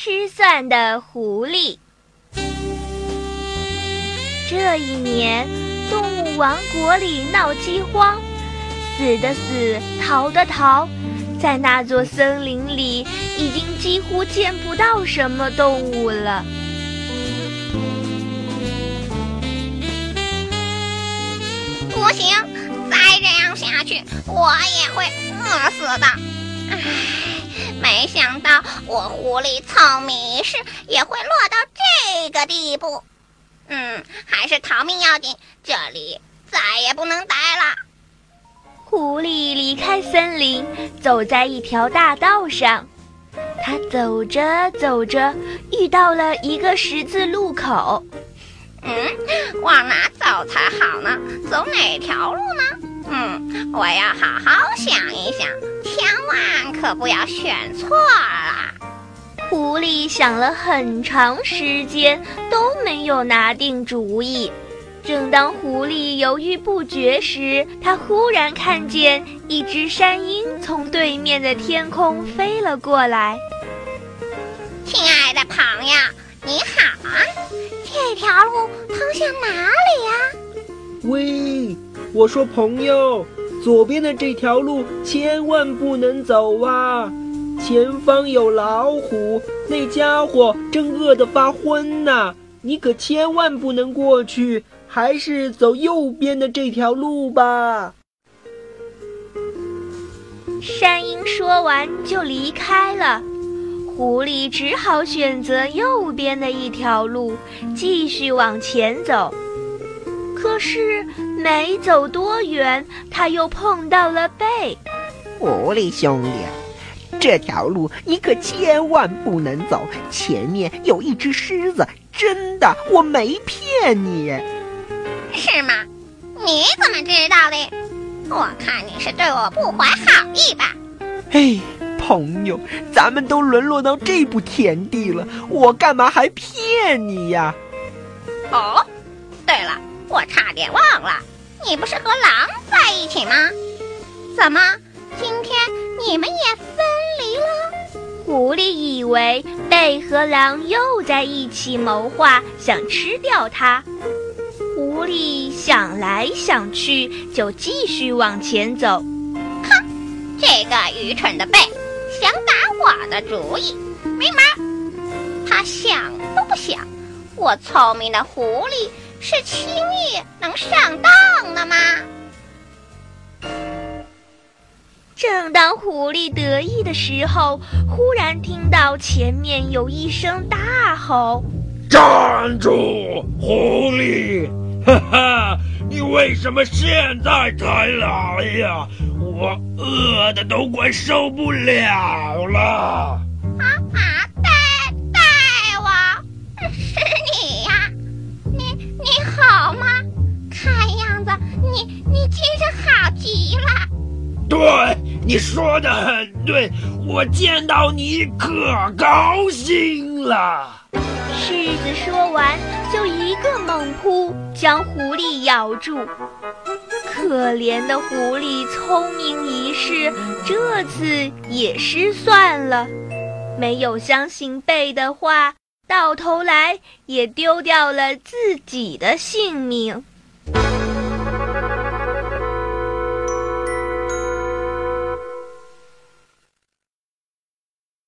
吃蒜的狐狸。这一年，动物王国里闹饥荒，死的死，逃的逃，在那座森林里，已经几乎见不到什么动物了。不行，再这样下去，我也会饿死的。唉，没想到我狐狸聪明一世，也会落到这个地步。嗯，还是逃命要紧，这里再也不能待了。狐狸离开森林，走在一条大道上。它走着走着，遇到了一个十字路口。嗯，往哪走才好呢？走哪条路呢？嗯，我要好好想一想，千万可不要选错了。狐狸想了很长时间，都没有拿定主意。正当狐狸犹豫不决时，他忽然看见一只山鹰从对面的天空飞了过来。亲爱的朋友，你好啊！这条路通向哪里呀？喂，我说朋友，左边的这条路千万不能走啊！前方有老虎，那家伙正饿得发昏呢，你可千万不能过去，还是走右边的这条路吧。山鹰说完就离开了。狐狸只好选择右边的一条路，继续往前走。可是没走多远，它又碰到了贝。狐狸兄弟，这条路你可千万不能走，前面有一只狮子，真的，我没骗你。是吗？你怎么知道的？我看你是对我不怀好意吧？嘿。朋友，咱们都沦落到这步田地了，我干嘛还骗你呀？哦，对了，我差点忘了，你不是和狼在一起吗？怎么，今天你们也分离了？狐狸以为贝和狼又在一起谋划，想吃掉它。狐狸想来想去，就继续往前走。哼，这个愚蠢的贝！想打我的主意，明白？他想都不想，我聪明的狐狸是轻易能上当的吗？正当狐狸得意的时候，忽然听到前面有一声大吼：“站住，狐狸！哈哈，你为什么现在才来呀？”我饿的都快受不了了！啊啊！大大王，是你呀？你你好吗？看样子你你精神好极了。对，你说的很对，我见到你可高兴了。狮子说完，就一个猛扑，将狐狸咬住。可怜的狐狸聪明一世，这次也失算了，没有相信贝的话，到头来也丢掉了自己的性命。